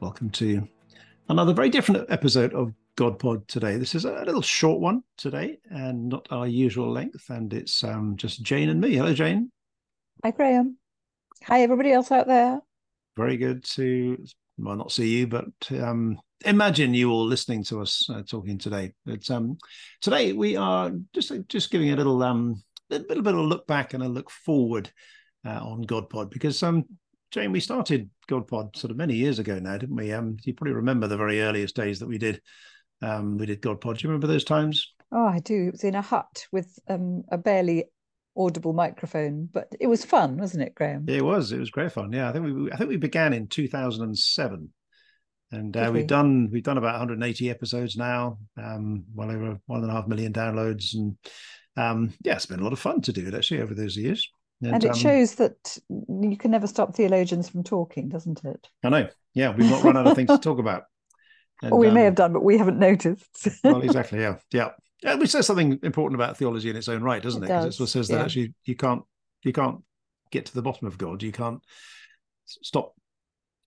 welcome to another very different episode of GodPod today. This is a little short one today and not our usual length, and it's um, just Jane and me. Hello, Jane. Hi, Graham. Hi, everybody else out there. Very good to, well, not see you, but um, imagine you all listening to us uh, talking today. But um, today we are just just giving a little um, a little bit of a look back and a look forward uh, on God Pod because um, Jane, we started GodPod sort of many years ago now, didn't we? Um, you probably remember the very earliest days that we did. Um, we did GodPod. Do you remember those times? Oh, I do. It was in a hut with um, a barely audible microphone, but it was fun, wasn't it, Graham? It was. It was great fun. Yeah, I think we I think we began in 2007, and uh, we've done we've done about 180 episodes now. Um, well over one and a half million downloads, and um, yeah, it's been a lot of fun to do it actually over those years. And, and it um, shows that you can never stop theologians from talking, doesn't it? I know. Yeah, we've not run out of things to talk about. And, or we um, may have done, but we haven't noticed. well, exactly. Yeah, yeah. Yeah, which says something important about theology in its own right, doesn't it? Because it, it says that yeah. actually you can't you can't get to the bottom of God. You can't stop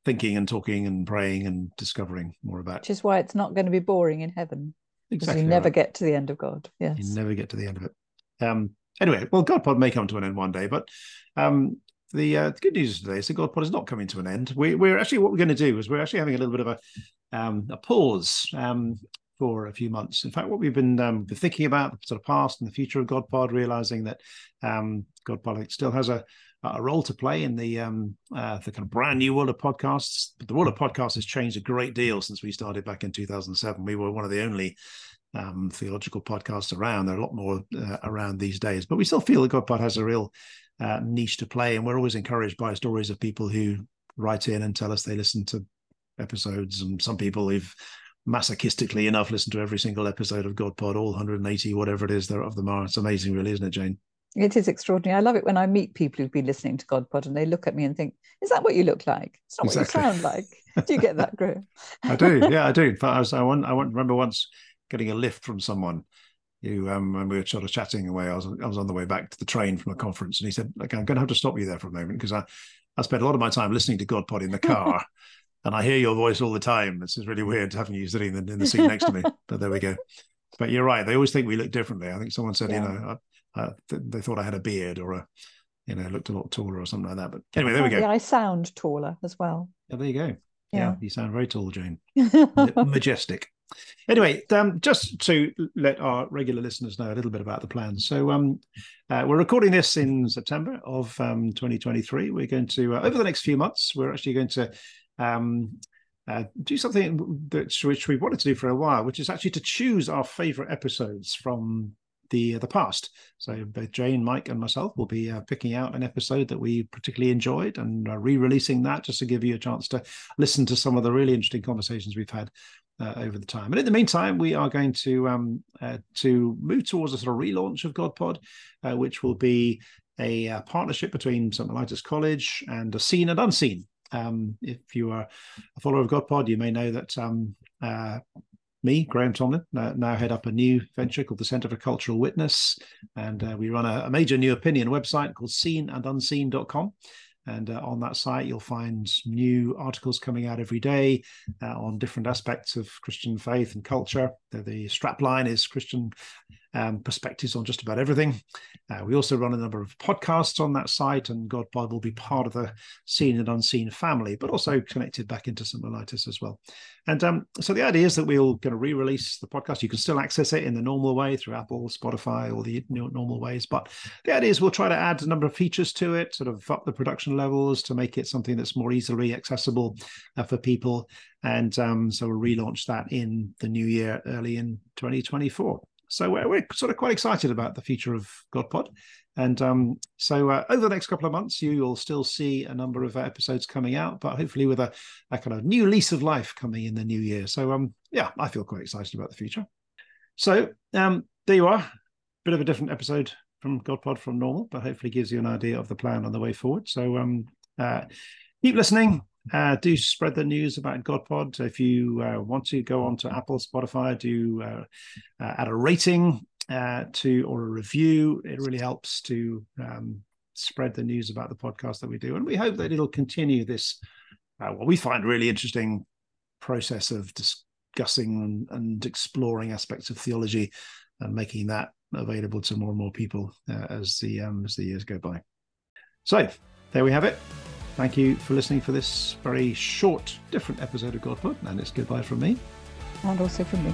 thinking and talking and praying and discovering more about. Which is why it's not going to be boring in heaven. Exactly. You never right. get to the end of God. Yes. You never get to the end of it. Um, Anyway, well, GodPod may come to an end one day, but um, the, uh, the good news today is that GodPod is not coming to an end. We, are actually what we're going to do is we're actually having a little bit of a um, a pause um, for a few months. In fact, what we've been, um, been thinking about the sort of past and the future of GodPod, realizing that um, GodPod still has a a role to play in the um, uh, the kind of brand new world of podcasts. But the world of podcasts has changed a great deal since we started back in 2007. We were one of the only um, theological podcasts around. There are a lot more uh, around these days, but we still feel that GodPod has a real uh, niche to play, and we're always encouraged by stories of people who write in and tell us they listen to episodes, and some people who've masochistically enough listened to every single episode of GodPod, all 180, whatever it is there of them are. It's amazing, really, isn't it, Jane? It is extraordinary. I love it when I meet people who've been listening to GodPod and they look at me and think, "Is that what you look like? It's not exactly. what you sound like." Do you get that, Graham? I do. Yeah, I do. I was. I want. I want. Remember once getting a lift from someone who um when we were sort of chatting away. I was I was on the way back to the train from a conference and he said okay I'm going to have to stop you there for a moment because I I spent a lot of my time listening to GodPod in the car and I hear your voice all the time. This is really weird having you sitting in the, in the seat next to me but there we go. But you're right they always think we look differently. I think someone said yeah. you know I, I, they thought I had a beard or a you know looked a lot taller or something like that but anyway there we go. yeah I sound taller as well. Yeah there you go. Yeah, yeah. you sound very tall Jane. Majestic Anyway, um, just to let our regular listeners know a little bit about the plans. So, um, uh, we're recording this in September of um, 2023. We're going to, uh, over the next few months, we're actually going to um, uh, do something that, which we wanted to do for a while, which is actually to choose our favorite episodes from the uh, the past. So both Jane, Mike, and myself will be uh, picking out an episode that we particularly enjoyed and uh, re-releasing that just to give you a chance to listen to some of the really interesting conversations we've had uh, over the time. And in the meantime, we are going to um, uh, to move towards a sort of relaunch of GodPod, uh, which will be a, a partnership between St. Mellitus College and a seen and unseen. Um, if you are a follower of GodPod, you may know that um, uh, me, Graham Tomlin, uh, now head up a new venture called the Centre for Cultural Witness, and uh, we run a, a, major new opinion website called seenandunseen.com. And uh, on that site, you'll find new articles coming out every day uh, on different aspects of Christian faith and culture. The, the strapline is Christian um, perspectives on just about everything. Uh, we also run a number of podcasts on that site, and God GodPod will be part of the seen and unseen family, but also connected back into St. As well. And um, so the idea is that we'll kind of re-release the podcast. You can still access it in the normal way through Apple, Spotify, all the normal ways. But the idea is we'll try to add a number of features to it, sort of up the production levels to make it something that's more easily accessible uh, for people. And um, so we'll relaunch that in the new year, early in 2024. So we're, we're sort of quite excited about the future of GodPod. And um, so uh, over the next couple of months, you will still see a number of episodes coming out, but hopefully with a, a kind of new lease of life coming in the new year. So um, yeah, I feel quite excited about the future. So um, there you are, bit of a different episode from GodPod from normal, but hopefully gives you an idea of the plan on the way forward. So um, uh, keep listening. Uh, do spread the news about GodPod. If you uh, want to go on to Apple, Spotify, do uh, uh add a rating uh, to or a review. It really helps to um, spread the news about the podcast that we do, and we hope that it'll continue this uh, what we find really interesting process of discussing and, and, exploring aspects of theology and making that available to more and more people as the um, as the years go by. So there we have it. Thank you for listening for this very short, different episode of GodPod, and it's goodbye from me. And also from me.